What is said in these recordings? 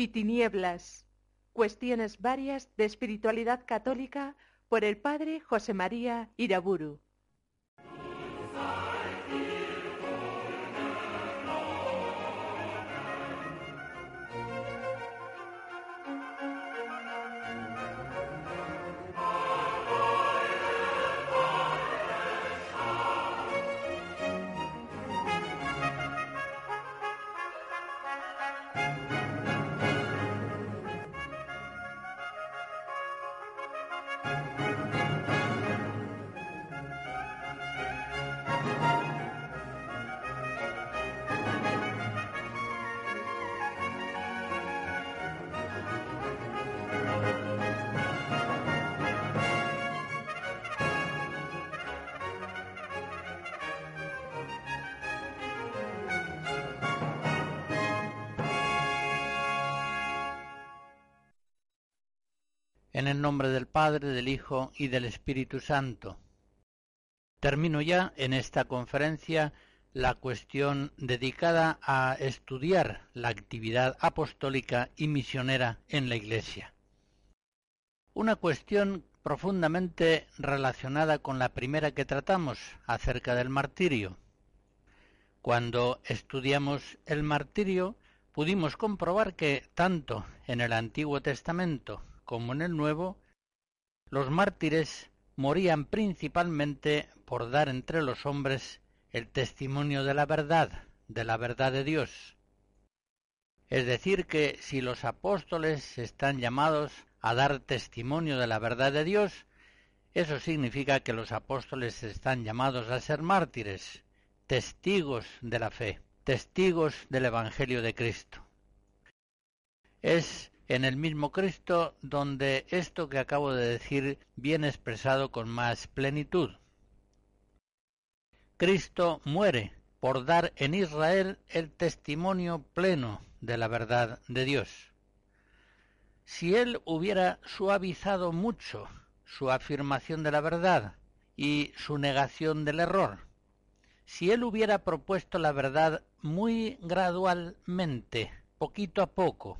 y tinieblas. Cuestiones varias de espiritualidad católica por el padre José María Iraburu. En el nombre del Padre, del Hijo y del Espíritu Santo. Termino ya en esta conferencia la cuestión dedicada a estudiar la actividad apostólica y misionera en la Iglesia. Una cuestión profundamente relacionada con la primera que tratamos acerca del martirio. Cuando estudiamos el martirio, pudimos comprobar que tanto en el Antiguo Testamento como en el Nuevo, los mártires morían principalmente por dar entre los hombres el testimonio de la verdad, de la verdad de Dios. Es decir, que si los apóstoles están llamados a dar testimonio de la verdad de Dios, eso significa que los apóstoles están llamados a ser mártires, testigos de la fe, testigos del Evangelio de Cristo. Es en el mismo Cristo donde esto que acabo de decir viene expresado con más plenitud. Cristo muere por dar en Israel el testimonio pleno de la verdad de Dios. Si él hubiera suavizado mucho su afirmación de la verdad y su negación del error, si él hubiera propuesto la verdad muy gradualmente, poquito a poco,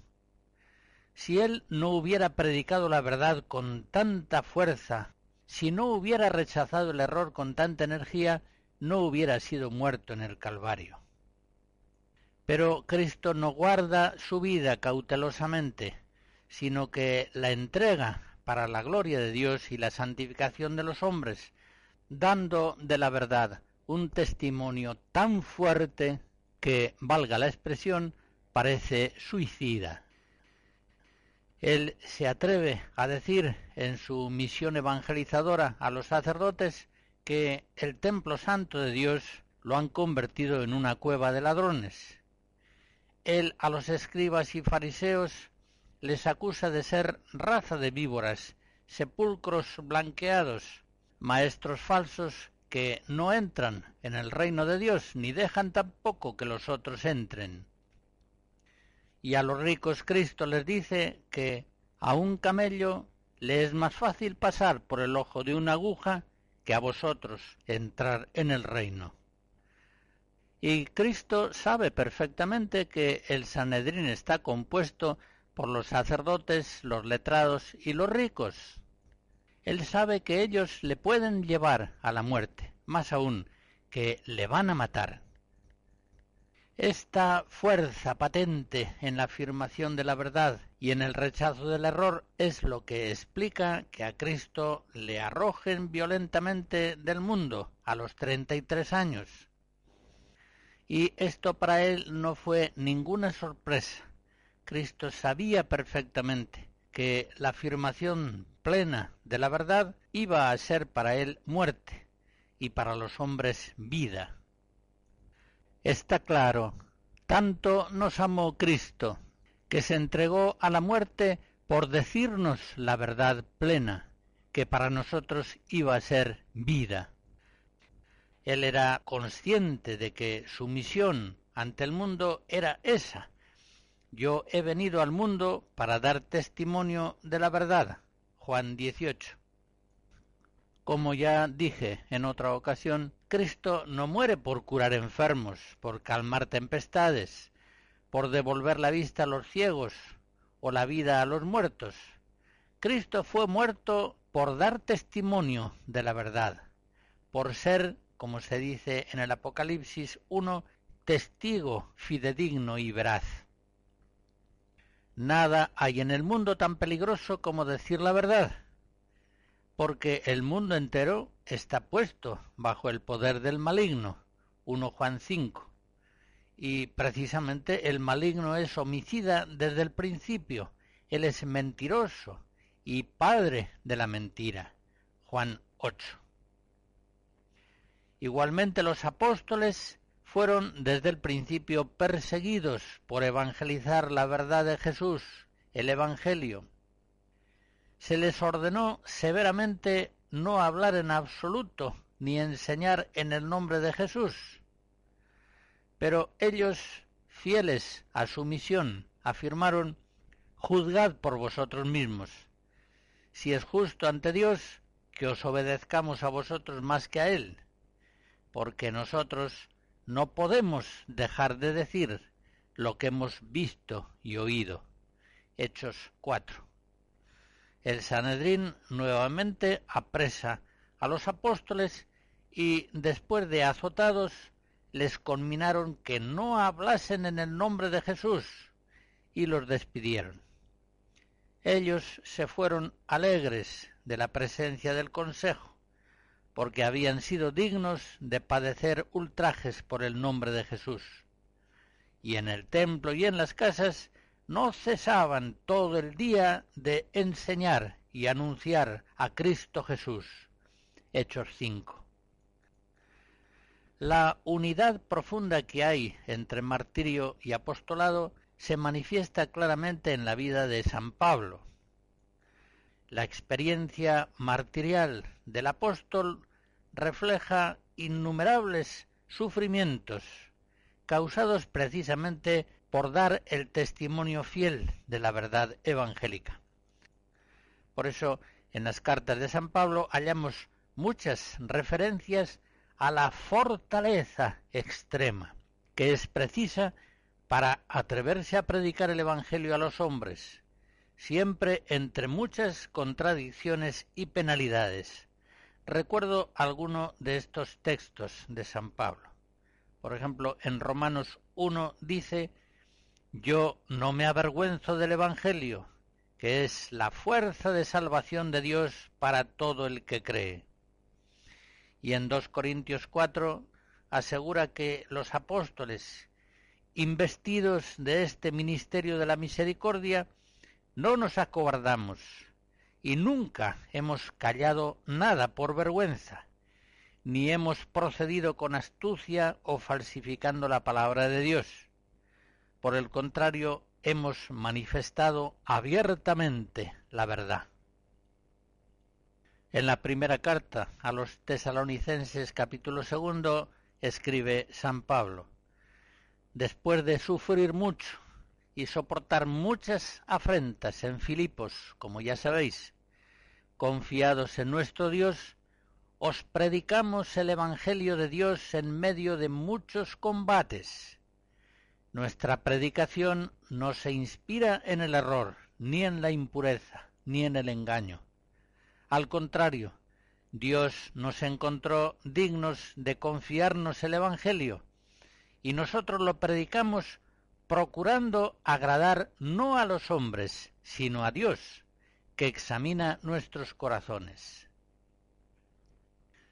si él no hubiera predicado la verdad con tanta fuerza, si no hubiera rechazado el error con tanta energía, no hubiera sido muerto en el Calvario. Pero Cristo no guarda su vida cautelosamente, sino que la entrega para la gloria de Dios y la santificación de los hombres, dando de la verdad un testimonio tan fuerte que, valga la expresión, parece suicida. Él se atreve a decir en su misión evangelizadora a los sacerdotes que el templo santo de Dios lo han convertido en una cueva de ladrones. Él a los escribas y fariseos les acusa de ser raza de víboras, sepulcros blanqueados, maestros falsos que no entran en el reino de Dios ni dejan tampoco que los otros entren y a los ricos Cristo les dice que a un camello le es más fácil pasar por el ojo de una aguja que a vosotros entrar en el reino. Y Cristo sabe perfectamente que el Sanedrín está compuesto por los sacerdotes, los letrados y los ricos. Él sabe que ellos le pueden llevar a la muerte, más aún, que le van a matar. Esta fuerza patente en la afirmación de la verdad y en el rechazo del error es lo que explica que a Cristo le arrojen violentamente del mundo a los 33 años. Y esto para él no fue ninguna sorpresa. Cristo sabía perfectamente que la afirmación plena de la verdad iba a ser para él muerte y para los hombres vida. Está claro Tanto nos amó Cristo, que se entregó a la muerte por decirnos la verdad plena, que para nosotros iba a ser vida. Él era consciente de que su misión ante el mundo era esa. Yo he venido al mundo para dar testimonio de la verdad. Juan 18. Como ya dije en otra ocasión, Cristo no muere por curar enfermos, por calmar tempestades, por devolver la vista a los ciegos o la vida a los muertos. Cristo fue muerto por dar testimonio de la verdad, por ser, como se dice en el Apocalipsis 1, testigo fidedigno y veraz. Nada hay en el mundo tan peligroso como decir la verdad, porque el mundo entero está puesto bajo el poder del maligno. 1 Juan 5. Y precisamente el maligno es homicida desde el principio. Él es mentiroso y padre de la mentira. Juan 8. Igualmente los apóstoles fueron desde el principio perseguidos por evangelizar la verdad de Jesús, el Evangelio, se les ordenó severamente no hablar en absoluto ni enseñar en el nombre de Jesús. Pero ellos, fieles a su misión, afirmaron, Juzgad por vosotros mismos. Si es justo ante Dios, que os obedezcamos a vosotros más que a Él, porque nosotros no podemos dejar de decir lo que hemos visto y oído. Hechos 4 el Sanedrín nuevamente apresa a los apóstoles y después de azotados les conminaron que no hablasen en el nombre de Jesús y los despidieron. Ellos se fueron alegres de la presencia del consejo, porque habían sido dignos de padecer ultrajes por el nombre de Jesús. Y en el templo y en las casas no cesaban todo el día de enseñar y anunciar a Cristo Jesús. Hechos 5. La unidad profunda que hay entre martirio y apostolado se manifiesta claramente en la vida de San Pablo. La experiencia martirial del apóstol refleja innumerables sufrimientos causados precisamente por dar el testimonio fiel de la verdad evangélica. Por eso, en las cartas de San Pablo hallamos muchas referencias a la fortaleza extrema que es precisa para atreverse a predicar el Evangelio a los hombres, siempre entre muchas contradicciones y penalidades. Recuerdo alguno de estos textos de San Pablo. Por ejemplo, en Romanos 1 dice yo no me avergüenzo del Evangelio, que es la fuerza de salvación de Dios para todo el que cree. Y en 2 Corintios 4 asegura que los apóstoles, investidos de este ministerio de la misericordia, no nos acobardamos y nunca hemos callado nada por vergüenza, ni hemos procedido con astucia o falsificando la palabra de Dios por el contrario, hemos manifestado abiertamente la verdad. En la primera carta a los tesalonicenses capítulo segundo escribe San Pablo, después de sufrir mucho y soportar muchas afrentas en Filipos, como ya sabéis, confiados en nuestro Dios, os predicamos el Evangelio de Dios en medio de muchos combates nuestra predicación no se inspira en el error, ni en la impureza, ni en el engaño. Al contrario, Dios nos encontró dignos de confiarnos el Evangelio, y nosotros lo predicamos procurando agradar no a los hombres, sino a Dios, que examina nuestros corazones.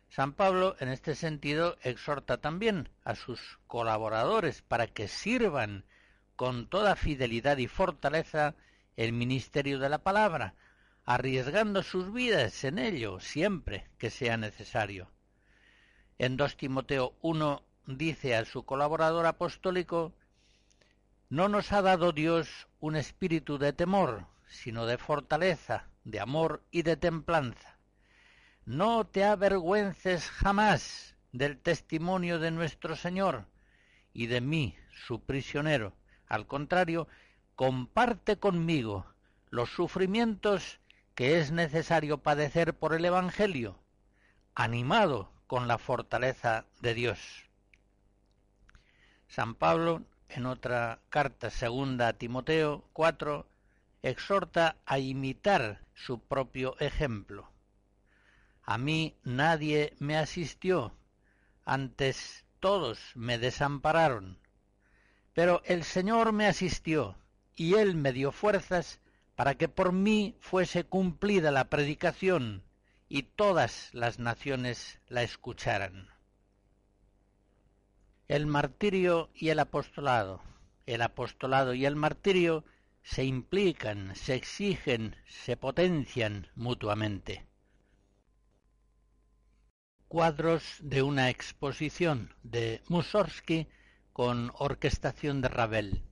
San Pablo, en este sentido, exhorta también a sus colaboradores para que sirvan con toda fidelidad y fortaleza el ministerio de la palabra, arriesgando sus vidas en ello siempre que sea necesario. En 2 Timoteo 1 dice a su colaborador apostólico No nos ha dado Dios un espíritu de temor, sino de fortaleza, de amor y de templanza. No te avergüences jamás del testimonio de nuestro Señor y de mí, su prisionero. Al contrario, comparte conmigo los sufrimientos que es necesario padecer por el Evangelio, animado con la fortaleza de Dios. San Pablo, en otra carta segunda a Timoteo 4, exhorta a imitar su propio ejemplo. A mí nadie me asistió, antes todos me desampararon, pero el Señor me asistió, y Él me dio fuerzas para que por mí fuese cumplida la predicación y todas las naciones la escucharan. El martirio y el apostolado. El apostolado y el martirio se implican, se exigen, se potencian mutuamente. Cuadros de una exposición de Mussorgsky con orquestación de Ravel.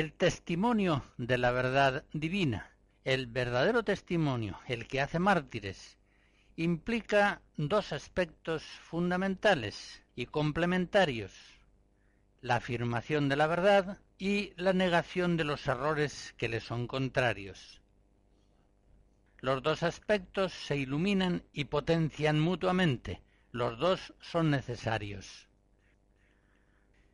El testimonio de la verdad divina, el verdadero testimonio, el que hace mártires, implica dos aspectos fundamentales y complementarios, la afirmación de la verdad y la negación de los errores que le son contrarios. Los dos aspectos se iluminan y potencian mutuamente, los dos son necesarios.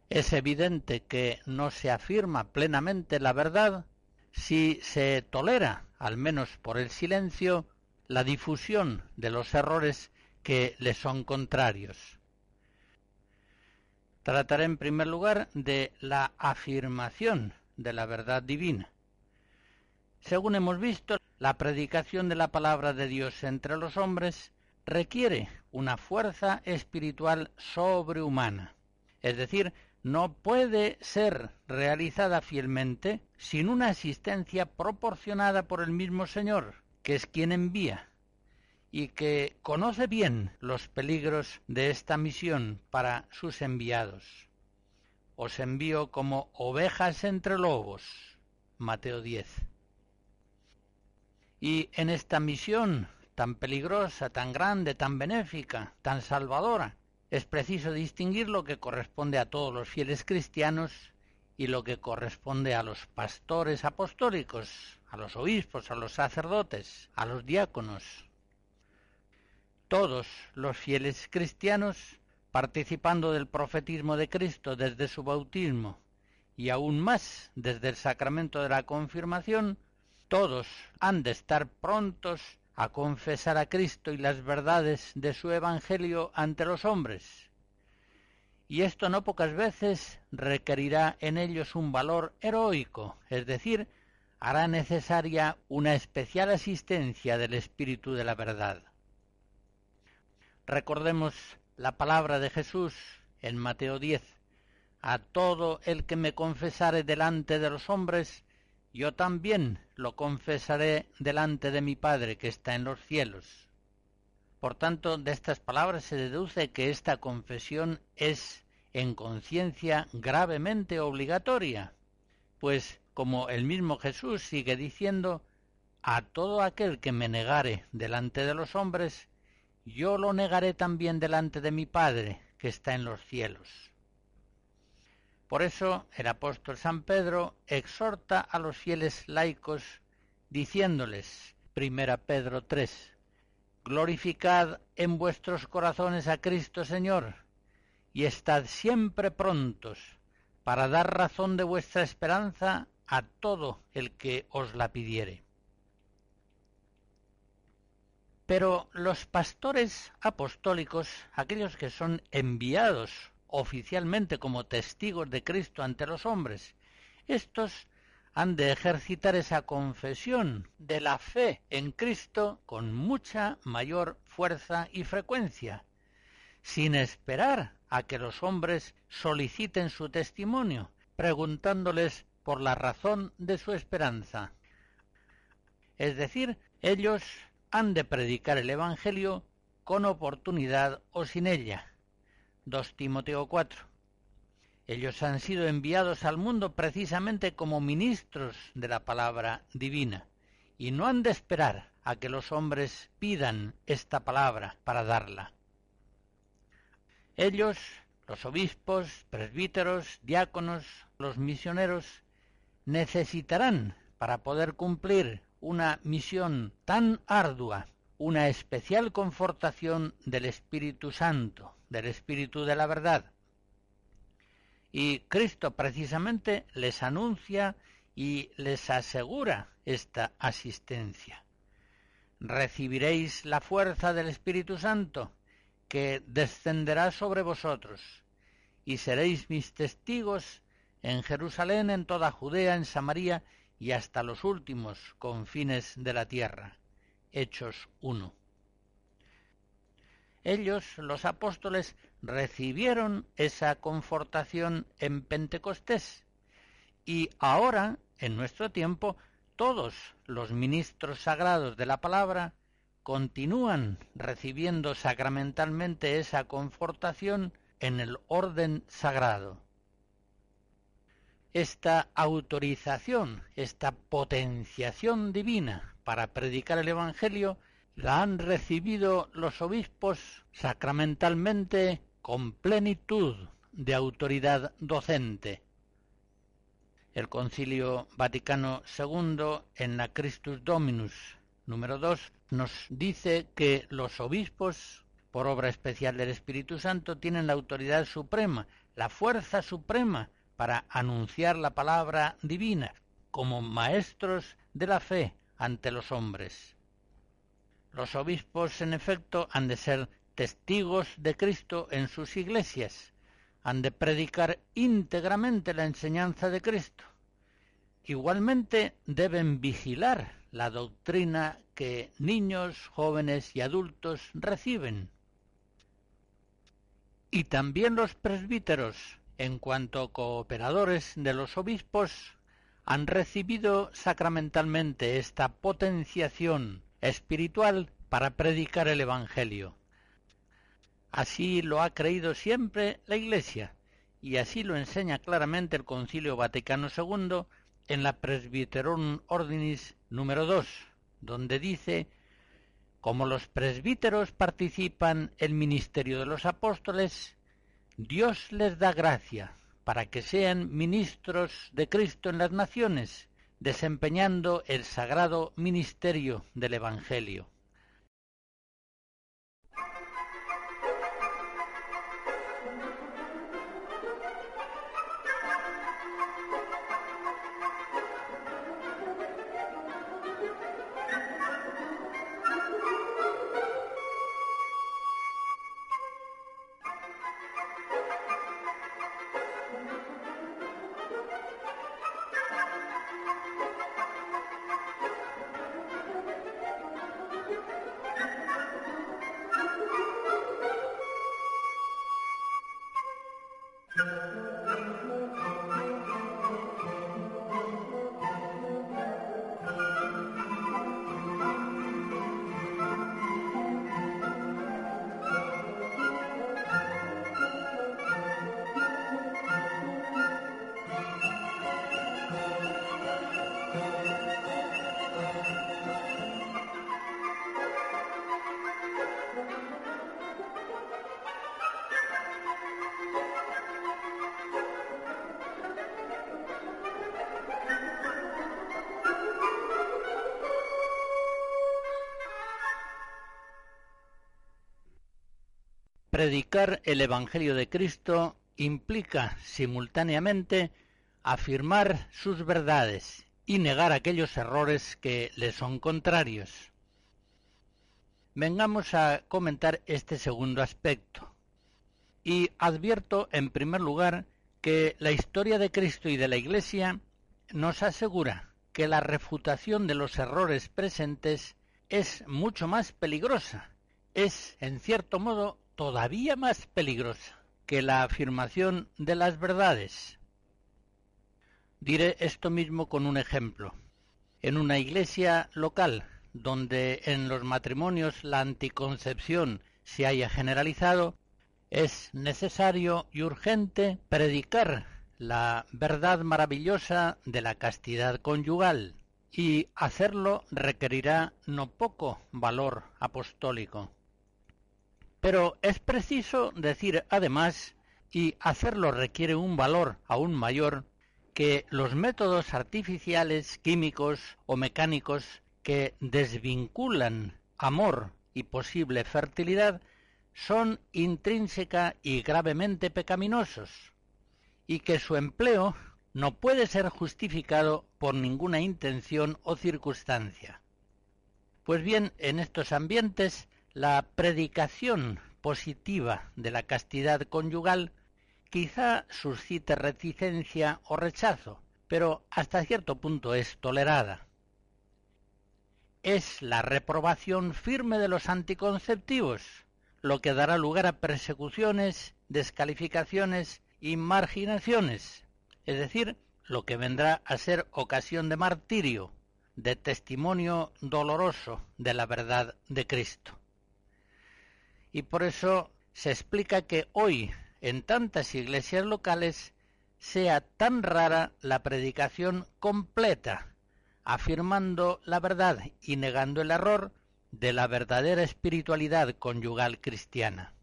Es evidente que no se afirma plenamente la verdad si se tolera, al menos por el silencio, la difusión de los errores que le son contrarios. Trataré en primer lugar de la afirmación de la verdad divina. Según hemos visto, la predicación de la palabra de Dios entre los hombres requiere una fuerza espiritual sobrehumana, es decir, no puede ser realizada fielmente sin una asistencia proporcionada por el mismo Señor, que es quien envía, y que conoce bien los peligros de esta misión para sus enviados. Os envío como ovejas entre lobos. Mateo 10. Y en esta misión tan peligrosa, tan grande, tan benéfica, tan salvadora, es preciso distinguir lo que corresponde a todos los fieles cristianos y lo que corresponde a los pastores apostólicos, a los obispos, a los sacerdotes, a los diáconos. Todos los fieles cristianos, participando del profetismo de Cristo desde su bautismo y aún más desde el sacramento de la confirmación, todos han de estar prontos a confesar a Cristo y las verdades de su Evangelio ante los hombres, y esto no pocas veces requerirá en ellos un valor heroico, es decir, hará necesaria una especial asistencia del Espíritu de la verdad. Recordemos la palabra de Jesús en Mateo 10. A todo el que me confesare delante de los hombres, yo también lo confesaré delante de mi Padre que está en los cielos. Por tanto, de estas palabras se deduce que esta confesión es en conciencia gravemente obligatoria, pues como el mismo Jesús sigue diciendo, a todo aquel que me negare delante de los hombres, yo lo negaré también delante de mi Padre que está en los cielos. Por eso el apóstol San Pedro exhorta a los fieles laicos diciéndoles, primera Pedro 3, glorificad en vuestros corazones a Cristo Señor, y estad siempre prontos para dar razón de vuestra esperanza a todo el que os la pidiere. Pero los pastores apostólicos, aquellos que son enviados oficialmente como testigos de Cristo ante los hombres, estos han de ejercitar esa confesión de la fe en Cristo con mucha mayor fuerza y frecuencia, sin esperar a que los hombres soliciten su testimonio, preguntándoles por la razón de su esperanza. Es decir, ellos han de predicar el Evangelio con oportunidad o sin ella. 2 Timoteo 4. Ellos han sido enviados al mundo precisamente como ministros de la palabra divina, y no han de esperar a que los hombres pidan esta palabra para darla. Ellos, los obispos, presbíteros, diáconos, los misioneros, necesitarán, para poder cumplir una misión tan ardua, una especial confortación del Espíritu Santo, del Espíritu de la verdad, y Cristo precisamente les anuncia y les asegura esta asistencia. Recibiréis la fuerza del Espíritu Santo que descenderá sobre vosotros, y seréis mis testigos en Jerusalén, en toda Judea, en Samaria y hasta los últimos confines de la tierra. Hechos 1. Ellos, los apóstoles, recibieron esa confortación en Pentecostés y ahora, en nuestro tiempo, todos los ministros sagrados de la palabra continúan recibiendo sacramentalmente esa confortación en el orden sagrado. Esta autorización, esta potenciación divina para predicar el Evangelio la han recibido los obispos sacramentalmente con plenitud de autoridad docente. El Concilio Vaticano II en la Christus Dominus número 2 nos dice que los obispos, por obra especial del Espíritu Santo, tienen la autoridad suprema, la fuerza suprema para anunciar la palabra divina como maestros de la fe ante los hombres. Los obispos, en efecto, han de ser testigos de Cristo en sus iglesias, han de predicar íntegramente la enseñanza de Cristo. Igualmente deben vigilar la doctrina que niños, jóvenes y adultos reciben. Y también los presbíteros, en cuanto cooperadores de los obispos, han recibido sacramentalmente esta potenciación espiritual para predicar el Evangelio. Así lo ha creído siempre la Iglesia, y así lo enseña claramente el Concilio Vaticano II en la Presbyterorum Ordinis número 2, donde dice como los presbíteros participan el ministerio de los apóstoles, Dios les da gracia para que sean ministros de Cristo en las naciones, desempeñando el sagrado ministerio del Evangelio. Predicar el Evangelio de Cristo implica simultáneamente afirmar sus verdades y negar aquellos errores que le son contrarios. Vengamos a comentar este segundo aspecto. Y advierto en primer lugar que la historia de Cristo y de la Iglesia nos asegura que la refutación de los errores presentes es mucho más peligrosa, es, en cierto modo, todavía más peligrosa que la afirmación de las verdades. Diré esto mismo con un ejemplo. En una iglesia local, donde en los matrimonios la anticoncepción se haya generalizado, es necesario y urgente predicar la verdad maravillosa de la castidad conyugal, y hacerlo requerirá no poco valor apostólico. Pero es preciso decir además, y hacerlo requiere un valor aún mayor, que los métodos artificiales, químicos o mecánicos que desvinculan amor y posible fertilidad son intrínseca y gravemente pecaminosos, y que su empleo no puede ser justificado por ninguna intención o circunstancia. Pues bien, en estos ambientes la predicación positiva de la castidad conyugal quizá suscite reticencia o rechazo, pero hasta cierto punto es tolerada. Es la reprobación firme de los anticonceptivos, lo que dará lugar a persecuciones, descalificaciones y marginaciones, es decir, lo que vendrá a ser ocasión de martirio, de testimonio doloroso de la verdad de Cristo y por eso se explica que hoy en tantas iglesias locales sea tan rara la predicación completa, afirmando la verdad y negando el error de la verdadera espiritualidad conyugal cristiana.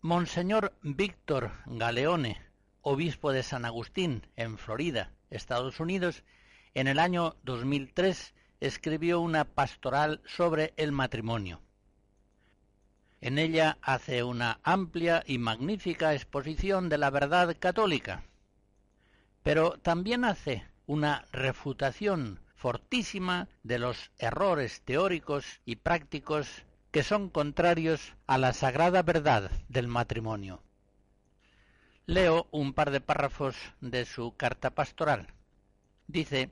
Monseñor Víctor Galeone, obispo de San Agustín, en Florida, Estados Unidos, en el año 2003 escribió una pastoral sobre el matrimonio. En ella hace una amplia y magnífica exposición de la verdad católica, pero también hace una refutación fortísima de los errores teóricos y prácticos que son contrarios a la sagrada verdad del matrimonio. Leo un par de párrafos de su carta pastoral. Dice,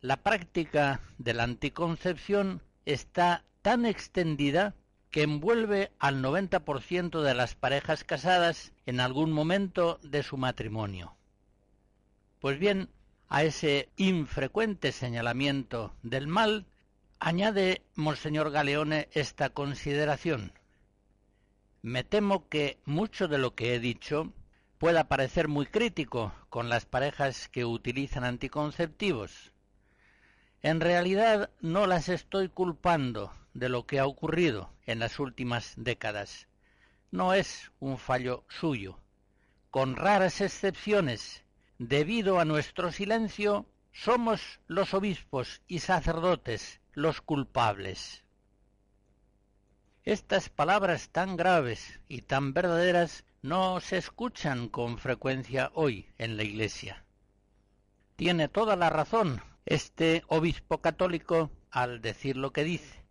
la práctica de la anticoncepción está tan extendida que envuelve al 90% de las parejas casadas en algún momento de su matrimonio. Pues bien, a ese infrecuente señalamiento del mal añade Monseñor Galeone esta consideración. Me temo que mucho de lo que he dicho pueda parecer muy crítico con las parejas que utilizan anticonceptivos. En realidad no las estoy culpando de lo que ha ocurrido en las últimas décadas. No es un fallo suyo. Con raras excepciones, debido a nuestro silencio, somos los obispos y sacerdotes los culpables. Estas palabras tan graves y tan verdaderas no se escuchan con frecuencia hoy en la Iglesia. Tiene toda la razón este obispo católico al decir lo que dice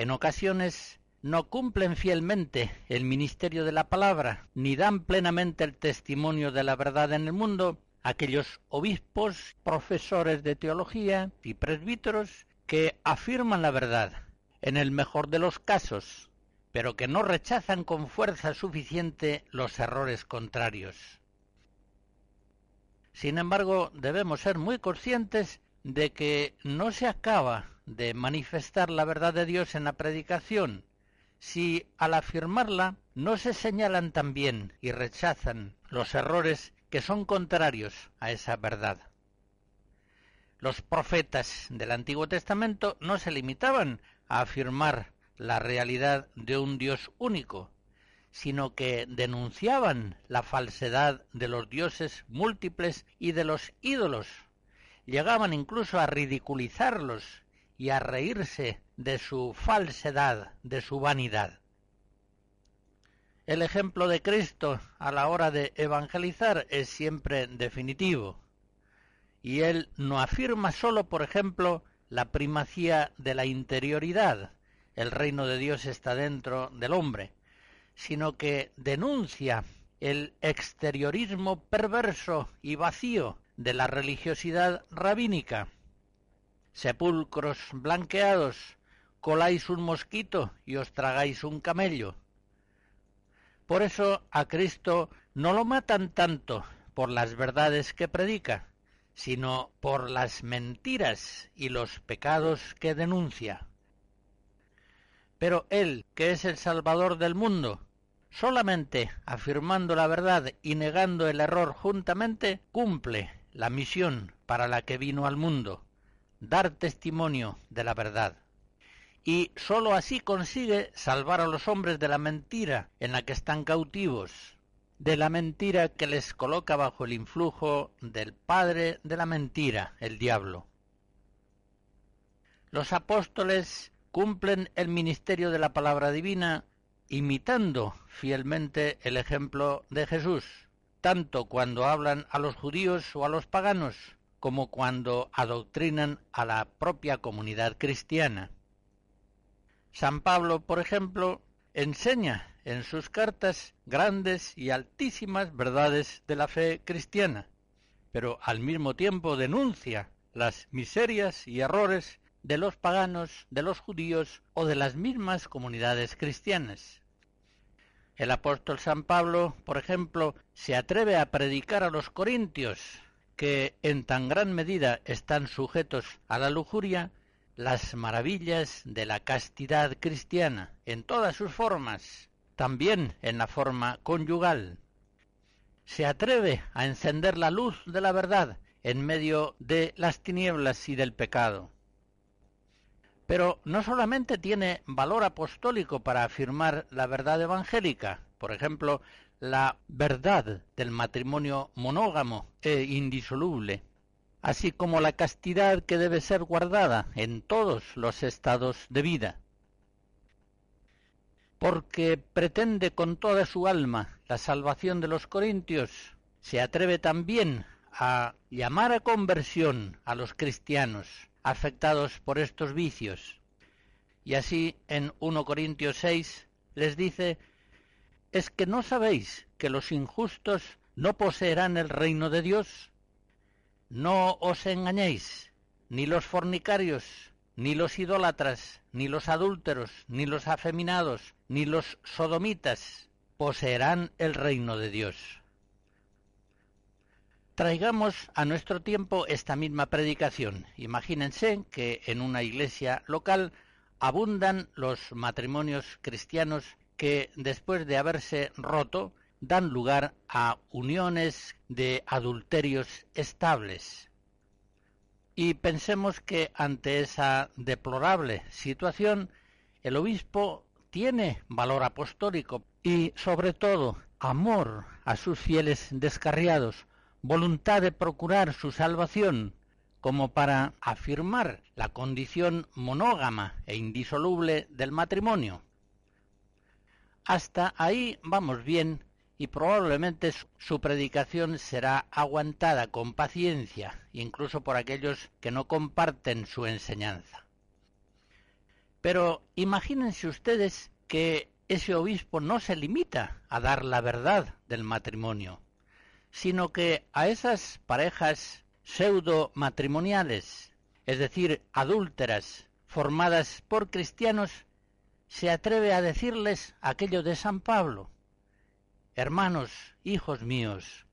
en ocasiones no cumplen fielmente el ministerio de la palabra, ni dan plenamente el testimonio de la verdad en el mundo aquellos obispos, profesores de teología y presbíteros que afirman la verdad, en el mejor de los casos, pero que no rechazan con fuerza suficiente los errores contrarios. Sin embargo, debemos ser muy conscientes de que no se acaba de manifestar la verdad de Dios en la predicación, si al afirmarla no se señalan también y rechazan los errores que son contrarios a esa verdad. Los profetas del Antiguo Testamento no se limitaban a afirmar la realidad de un Dios único, sino que denunciaban la falsedad de los dioses múltiples y de los ídolos. Llegaban incluso a ridiculizarlos y a reírse de su falsedad, de su vanidad. el ejemplo de Cristo a la hora de evangelizar es siempre definitivo. Y él no afirma sólo, por ejemplo, la primacía de la interioridad, el reino de Dios está dentro del hombre, sino que denuncia el exteriorismo perverso y vacío de la religiosidad rabínica. Sepulcros blanqueados, coláis un mosquito y os tragáis un camello. Por eso a Cristo no lo matan tanto por las verdades que predica, sino por las mentiras y los pecados que denuncia. Pero Él, que es el Salvador del mundo, solamente afirmando la verdad y negando el error juntamente, cumple la misión para la que vino al mundo, dar testimonio de la verdad. Y sólo así consigue salvar a los hombres de la mentira en la que están cautivos, de la mentira que les coloca bajo el influjo del padre de la mentira, el diablo. Los apóstoles cumplen el ministerio de la palabra divina imitando fielmente el ejemplo de Jesús, tanto cuando hablan a los judíos o a los paganos, como cuando adoctrinan a la propia comunidad cristiana. San Pablo, por ejemplo, enseña en sus cartas grandes y altísimas verdades de la fe cristiana, pero al mismo tiempo denuncia las miserias y errores de los paganos, de los judíos o de las mismas comunidades cristianas. El apóstol San Pablo, por ejemplo, se atreve a predicar a los corintios, que en tan gran medida están sujetos a la lujuria, las maravillas de la castidad cristiana en todas sus formas, también en la forma conyugal. Se atreve a encender la luz de la verdad en medio de las tinieblas y del pecado. Pero no solamente tiene valor apostólico para afirmar la verdad evangélica, por ejemplo, la verdad del matrimonio monógamo e indisoluble, así como la castidad que debe ser guardada en todos los estados de vida. Porque pretende con toda su alma la salvación de los corintios, se atreve también a llamar a conversión a los cristianos, afectados por estos vicios. Y así en 1 Corintios 6 les dice, ¿es que no sabéis que los injustos no poseerán el reino de Dios? No os engañéis, ni los fornicarios, ni los idólatras, ni los adúlteros, ni los afeminados, ni los sodomitas poseerán el reino de Dios. Traigamos a nuestro tiempo esta misma predicación. Imagínense que en una iglesia local abundan los matrimonios cristianos que después de haberse roto dan lugar a uniones de adulterios estables. Y pensemos que ante esa deplorable situación el obispo tiene valor apostólico y sobre todo amor a sus fieles descarriados, voluntad de procurar su salvación, como para afirmar la condición monógama e indisoluble del matrimonio. Hasta ahí vamos bien y probablemente su predicación será aguantada con paciencia, incluso por aquellos que no comparten su enseñanza. Pero imagínense ustedes que ese obispo no se limita a dar la verdad del matrimonio, sino que a esas parejas pseudo matrimoniales, es decir, adúlteras, formadas por cristianos, se atreve a decirles aquello de San Pablo. Hermanos, hijos míos,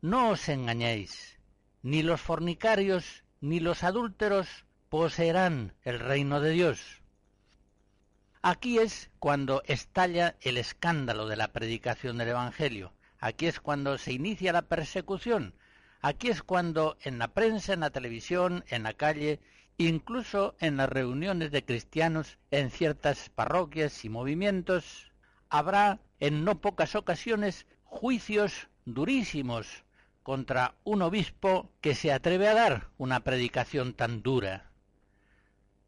no os engañéis, ni los fornicarios ni los adúlteros poseerán el reino de Dios. Aquí es cuando estalla el escándalo de la predicación del Evangelio, Aquí es cuando se inicia la persecución. Aquí es cuando en la prensa, en la televisión, en la calle, incluso en las reuniones de cristianos en ciertas parroquias y movimientos, habrá en no pocas ocasiones juicios durísimos contra un obispo que se atreve a dar una predicación tan dura.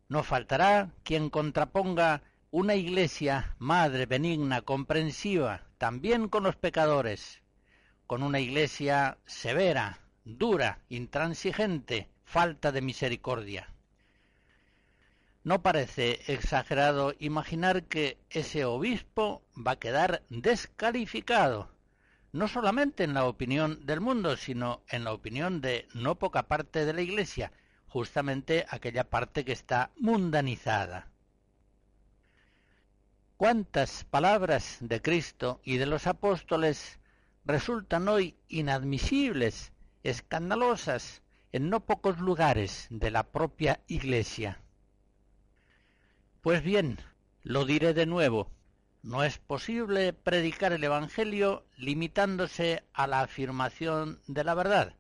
No faltará quien contraponga una iglesia madre, benigna, comprensiva, también con los pecadores, con una iglesia severa, dura, intransigente, falta de misericordia. No parece exagerado imaginar que ese obispo va a quedar descalificado, no solamente en la opinión del mundo, sino en la opinión de no poca parte de la Iglesia, justamente aquella parte que está mundanizada. ¿Cuántas palabras de Cristo y de los apóstoles resultan hoy inadmisibles, escandalosas, en no pocos lugares de la propia Iglesia? Pues bien, lo diré de nuevo, no es posible predicar el Evangelio limitándose a la afirmación de la verdad.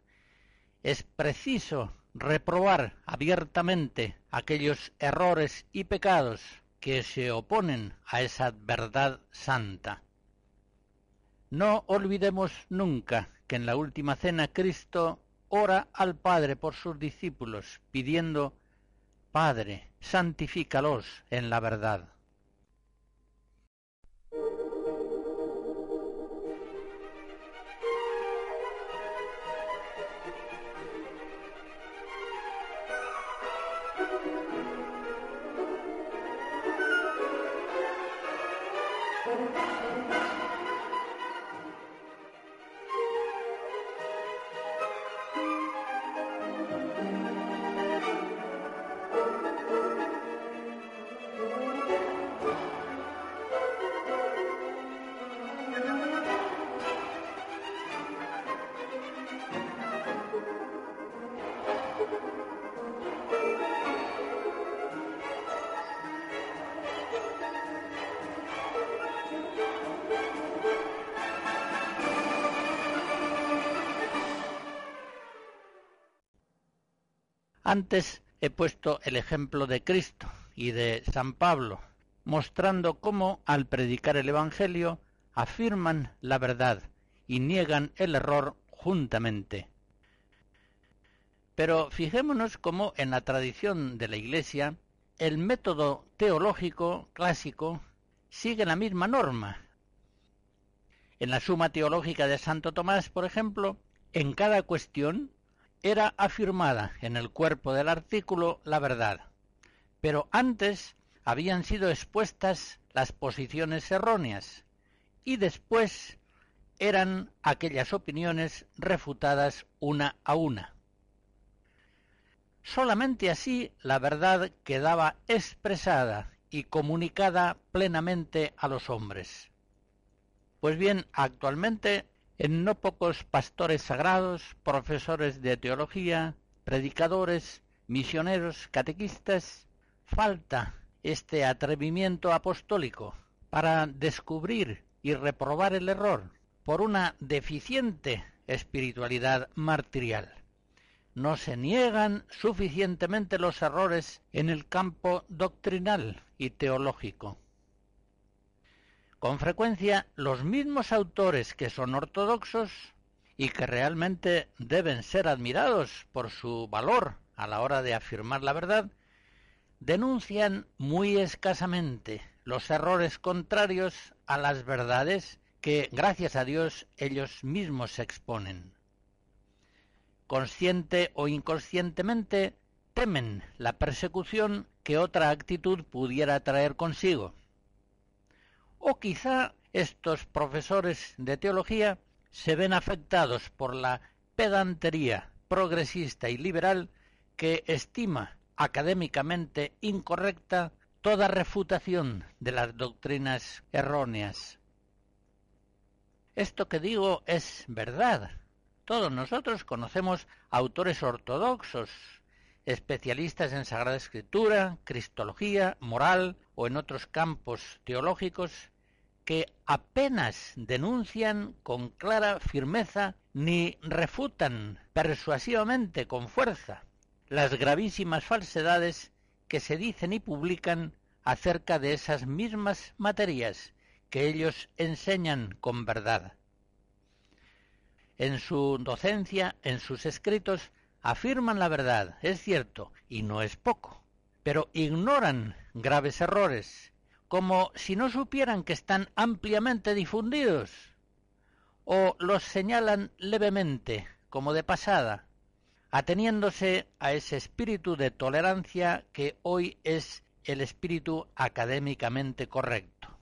Es preciso reprobar abiertamente aquellos errores y pecados que se oponen a esa verdad santa. No olvidemos nunca que en la última cena Cristo ora al Padre por sus discípulos, pidiendo Padre, santifícalos en la verdad. Antes he puesto el ejemplo de Cristo y de San Pablo, mostrando cómo al predicar el Evangelio afirman la verdad y niegan el error juntamente. Pero fijémonos cómo en la tradición de la Iglesia el método teológico clásico sigue la misma norma. En la Suma Teológica de Santo Tomás, por ejemplo, en cada cuestión era afirmada en el cuerpo del artículo la verdad, pero antes habían sido expuestas las posiciones erróneas y después eran aquellas opiniones refutadas una a una. Solamente así la verdad quedaba expresada y comunicada plenamente a los hombres. Pues bien, actualmente en no pocos pastores sagrados, profesores de teología, predicadores, misioneros, catequistas, falta este atrevimiento apostólico para descubrir y reprobar el error por una deficiente espiritualidad martirial. No se niegan suficientemente los errores en el campo doctrinal y teológico. Con frecuencia los mismos autores que son ortodoxos y que realmente deben ser admirados por su valor a la hora de afirmar la verdad, denuncian muy escasamente los errores contrarios a las verdades que, gracias a Dios, ellos mismos exponen. Consciente o inconscientemente, temen la persecución que otra actitud pudiera traer consigo o quizá estos profesores de teología se ven afectados por la pedantería progresista y liberal que estima académicamente incorrecta toda refutación de las doctrinas erróneas. Esto que digo es verdad. Todos nosotros conocemos autores ortodoxos, especialistas en Sagrada Escritura, Cristología, moral o en otros campos teológicos que apenas denuncian con clara firmeza ni refutan persuasivamente con fuerza las gravísimas falsedades que se dicen y publican acerca de esas mismas materias que ellos enseñan con verdad. En su docencia, en sus escritos, afirman la verdad, es cierto, y no es poco, pero ignoran graves errores como si no supieran que están ampliamente difundidos, o los señalan levemente, como de pasada, ateniéndose a ese espíritu de tolerancia que hoy es el espíritu académicamente correcto.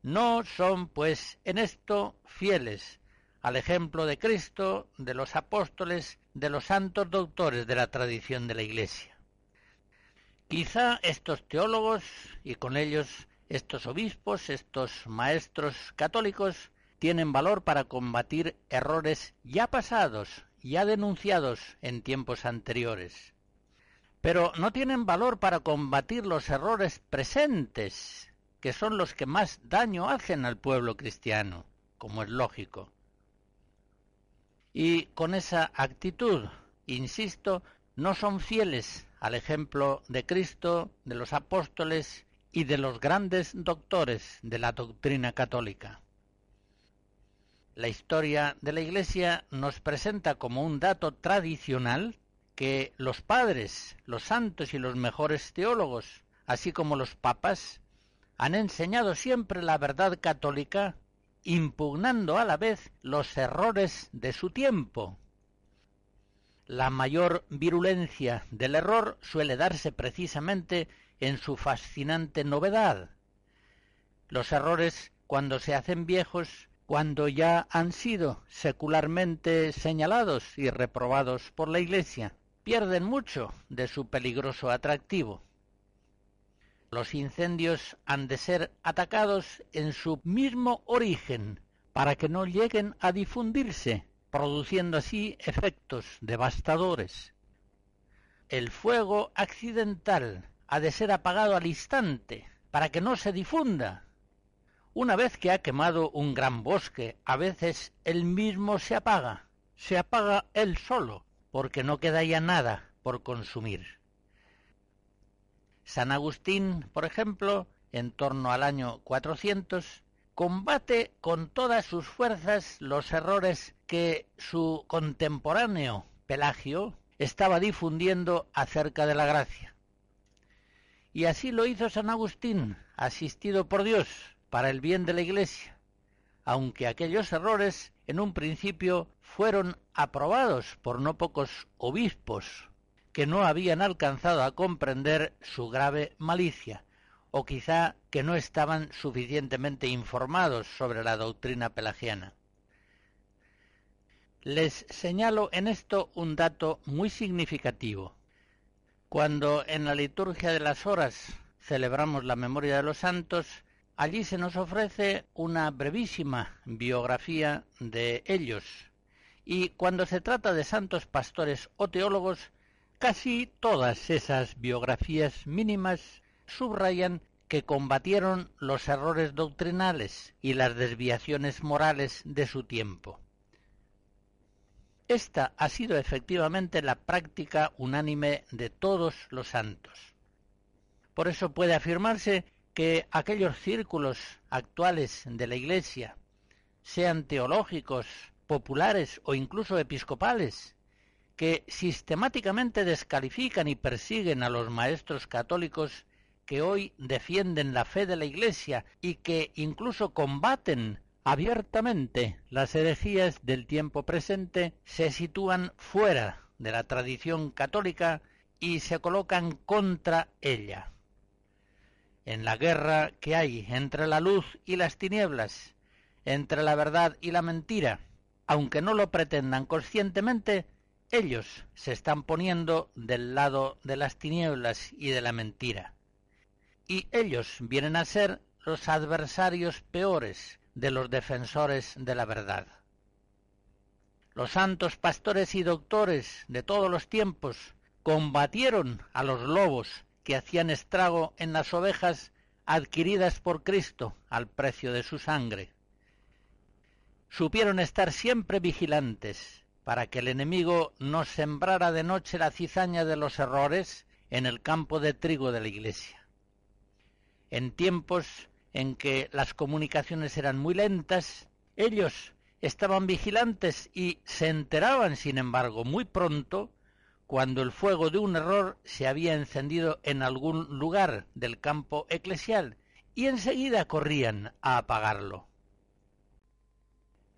No son, pues, en esto fieles al ejemplo de Cristo, de los apóstoles, de los santos doctores de la tradición de la Iglesia. Quizá estos teólogos y con ellos estos obispos, estos maestros católicos, tienen valor para combatir errores ya pasados, ya denunciados en tiempos anteriores. Pero no tienen valor para combatir los errores presentes, que son los que más daño hacen al pueblo cristiano, como es lógico. Y con esa actitud, insisto, no son fieles al ejemplo de Cristo, de los apóstoles y de los grandes doctores de la doctrina católica. La historia de la Iglesia nos presenta como un dato tradicional que los padres, los santos y los mejores teólogos, así como los papas, han enseñado siempre la verdad católica, impugnando a la vez los errores de su tiempo. La mayor virulencia del error suele darse precisamente en su fascinante novedad. Los errores, cuando se hacen viejos, cuando ya han sido secularmente señalados y reprobados por la Iglesia, pierden mucho de su peligroso atractivo. Los incendios han de ser atacados en su mismo origen para que no lleguen a difundirse, produciendo así efectos devastadores. El fuego accidental ha de ser apagado al instante para que no se difunda. Una vez que ha quemado un gran bosque, a veces él mismo se apaga, se apaga él solo, porque no queda ya nada por consumir. San Agustín, por ejemplo, en torno al año 400, combate con todas sus fuerzas los errores que su contemporáneo Pelagio estaba difundiendo acerca de la gracia. Y así lo hizo San Agustín, asistido por Dios, para el bien de la Iglesia, aunque aquellos errores en un principio fueron aprobados por no pocos obispos que no habían alcanzado a comprender su grave malicia, o quizá que no estaban suficientemente informados sobre la doctrina pelagiana. Les señalo en esto un dato muy significativo. Cuando en la liturgia de las horas celebramos la memoria de los santos, allí se nos ofrece una brevísima biografía de ellos. Y cuando se trata de santos pastores o teólogos, Casi todas esas biografías mínimas subrayan que combatieron los errores doctrinales y las desviaciones morales de su tiempo. Esta ha sido efectivamente la práctica unánime de todos los santos. Por eso puede afirmarse que aquellos círculos actuales de la Iglesia, sean teológicos, populares o incluso episcopales, que sistemáticamente descalifican y persiguen a los maestros católicos que hoy defienden la fe de la Iglesia y que incluso combaten abiertamente las herejías del tiempo presente, se sitúan fuera de la tradición católica y se colocan contra ella. En la guerra que hay entre la luz y las tinieblas, entre la verdad y la mentira, aunque no lo pretendan conscientemente, ellos se están poniendo del lado de las tinieblas y de la mentira. Y ellos vienen a ser los adversarios peores de los defensores de la verdad. Los santos pastores y doctores de todos los tiempos combatieron a los lobos que hacían estrago en las ovejas adquiridas por Cristo al precio de su sangre. Supieron estar siempre vigilantes para que el enemigo no sembrara de noche la cizaña de los errores en el campo de trigo de la Iglesia. En tiempos en que las comunicaciones eran muy lentas, ellos estaban vigilantes y se enteraban, sin embargo, muy pronto cuando el fuego de un error se había encendido en algún lugar del campo eclesial y enseguida corrían a apagarlo.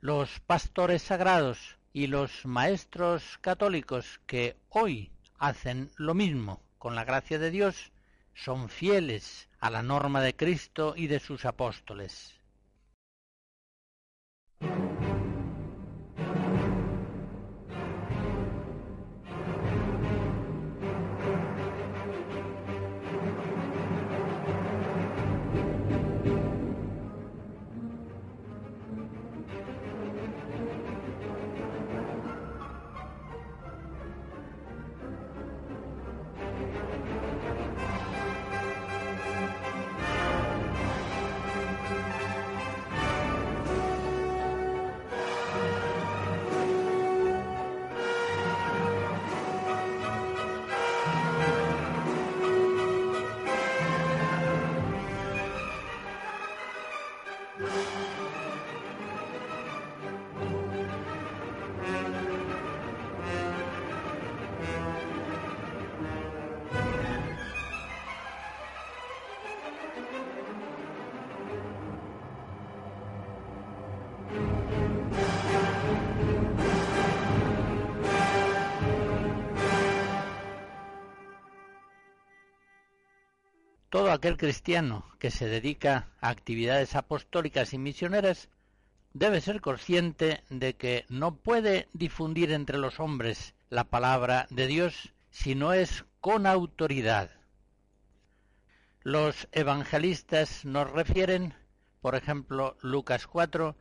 Los pastores sagrados y los maestros católicos que hoy hacen lo mismo con la gracia de Dios son fieles a la norma de Cristo y de sus apóstoles. Todo aquel cristiano que se dedica a actividades apostólicas y misioneras debe ser consciente de que no puede difundir entre los hombres la palabra de Dios si no es con autoridad. Los evangelistas nos refieren, por ejemplo, Lucas 4,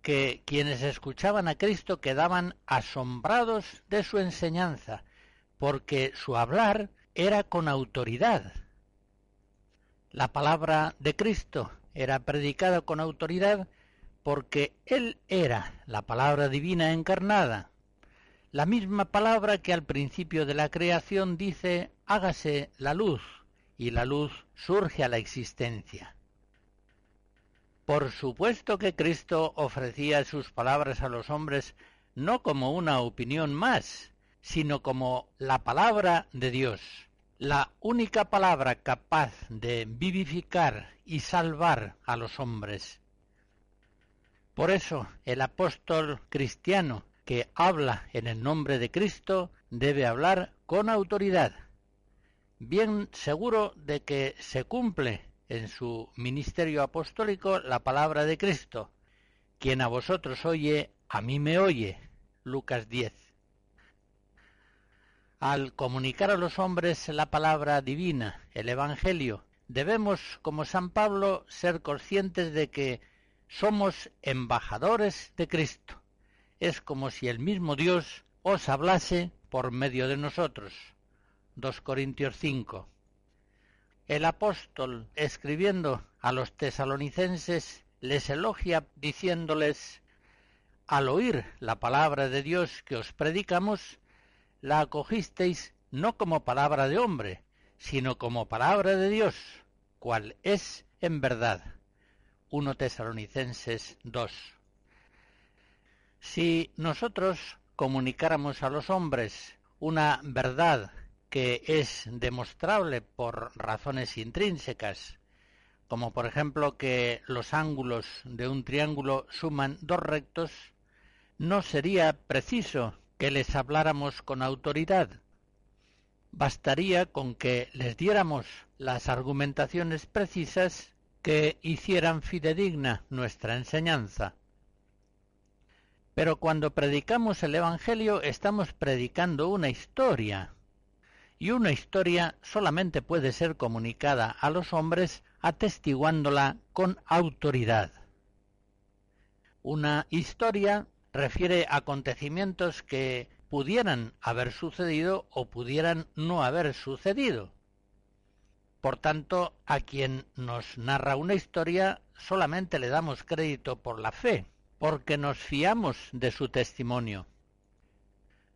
que quienes escuchaban a Cristo quedaban asombrados de su enseñanza, porque su hablar era con autoridad, la palabra de Cristo era predicada con autoridad porque Él era la palabra divina encarnada, la misma palabra que al principio de la creación dice hágase la luz y la luz surge a la existencia. Por supuesto que Cristo ofrecía sus palabras a los hombres no como una opinión más, sino como la palabra de Dios la única palabra capaz de vivificar y salvar a los hombres. Por eso el apóstol cristiano que habla en el nombre de Cristo debe hablar con autoridad, bien seguro de que se cumple en su ministerio apostólico la palabra de Cristo. Quien a vosotros oye, a mí me oye. Lucas 10 al comunicar a los hombres la palabra divina, el Evangelio, debemos, como San Pablo, ser conscientes de que somos embajadores de Cristo. Es como si el mismo Dios os hablase por medio de nosotros. 2 Corintios 5. El apóstol, escribiendo a los tesalonicenses, les elogia diciéndoles, al oír la palabra de Dios que os predicamos, la acogisteis no como palabra de hombre, sino como palabra de Dios, cual es en verdad. 1 Tesalonicenses 2. Si nosotros comunicáramos a los hombres una verdad que es demostrable por razones intrínsecas, como por ejemplo que los ángulos de un triángulo suman dos rectos, no sería preciso que les habláramos con autoridad. Bastaría con que les diéramos las argumentaciones precisas que hicieran fidedigna nuestra enseñanza. Pero cuando predicamos el Evangelio estamos predicando una historia, y una historia solamente puede ser comunicada a los hombres atestiguándola con autoridad. Una historia refiere acontecimientos que pudieran haber sucedido o pudieran no haber sucedido. Por tanto, a quien nos narra una historia solamente le damos crédito por la fe, porque nos fiamos de su testimonio.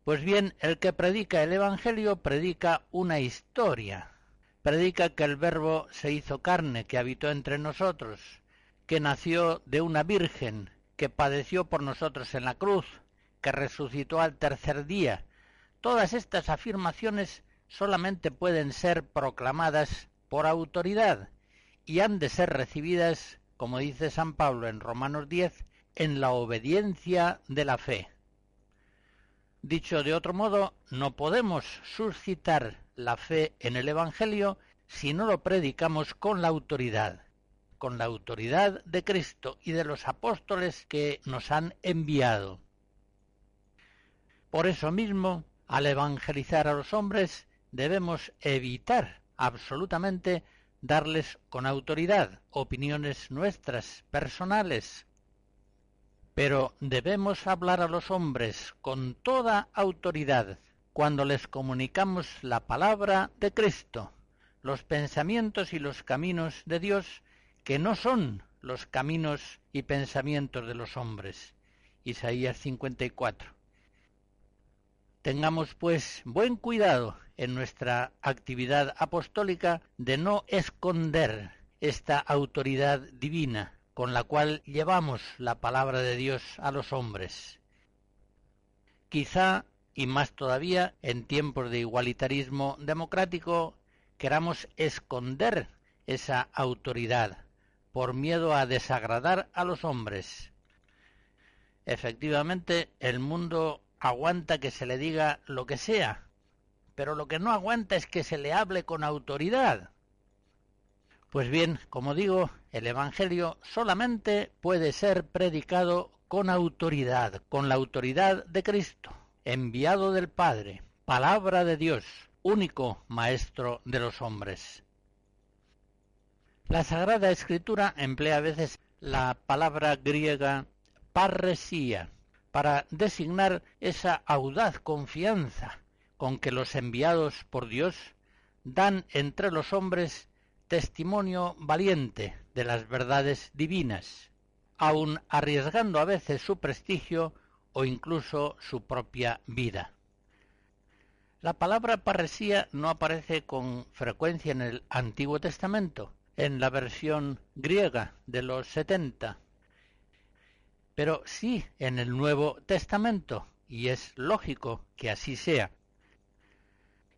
Pues bien, el que predica el Evangelio predica una historia, predica que el Verbo se hizo carne, que habitó entre nosotros, que nació de una virgen, que padeció por nosotros en la cruz, que resucitó al tercer día, Todas estas afirmaciones solamente pueden ser proclamadas por autoridad y han de ser recibidas, como dice San Pablo en Romanos 10, en la obediencia de la fe. Dicho de otro modo, no podemos suscitar la fe en el Evangelio si no lo predicamos con la autoridad, con la autoridad de Cristo y de los apóstoles que nos han enviado. Por eso mismo, al evangelizar a los hombres, debemos evitar absolutamente darles con autoridad opiniones nuestras, personales. Pero debemos hablar a los hombres con toda autoridad cuando les comunicamos la palabra de Cristo, los pensamientos y los caminos de Dios, que no son los caminos y pensamientos de los hombres. Isaías 54. Tengamos, pues, buen cuidado en nuestra actividad apostólica de no esconder esta autoridad divina con la cual llevamos la palabra de Dios a los hombres. Quizá, y más todavía, en tiempos de igualitarismo democrático, queramos esconder esa autoridad por miedo a desagradar a los hombres. Efectivamente, el mundo aguanta que se le diga lo que sea, pero lo que no aguanta es que se le hable con autoridad. Pues bien, como digo, el Evangelio solamente puede ser predicado con autoridad, con la autoridad de Cristo, enviado del Padre, palabra de Dios, único Maestro de los hombres. La Sagrada Escritura emplea a veces la palabra griega parresía, para designar esa audaz confianza con que los enviados por Dios dan entre los hombres testimonio valiente de las verdades divinas, aun arriesgando a veces su prestigio o incluso su propia vida. La palabra parresía no aparece con frecuencia en el Antiguo Testamento, en la versión griega de los setenta, pero sí en el Nuevo Testamento, y es lógico que así sea.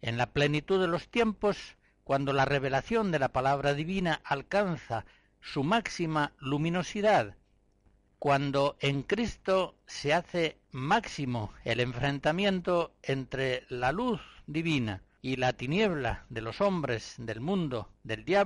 En la plenitud de los tiempos, cuando la revelación de la palabra divina alcanza su máxima luminosidad, cuando en Cristo se hace máximo el enfrentamiento entre la luz divina y la tiniebla de los hombres, del mundo, del diablo,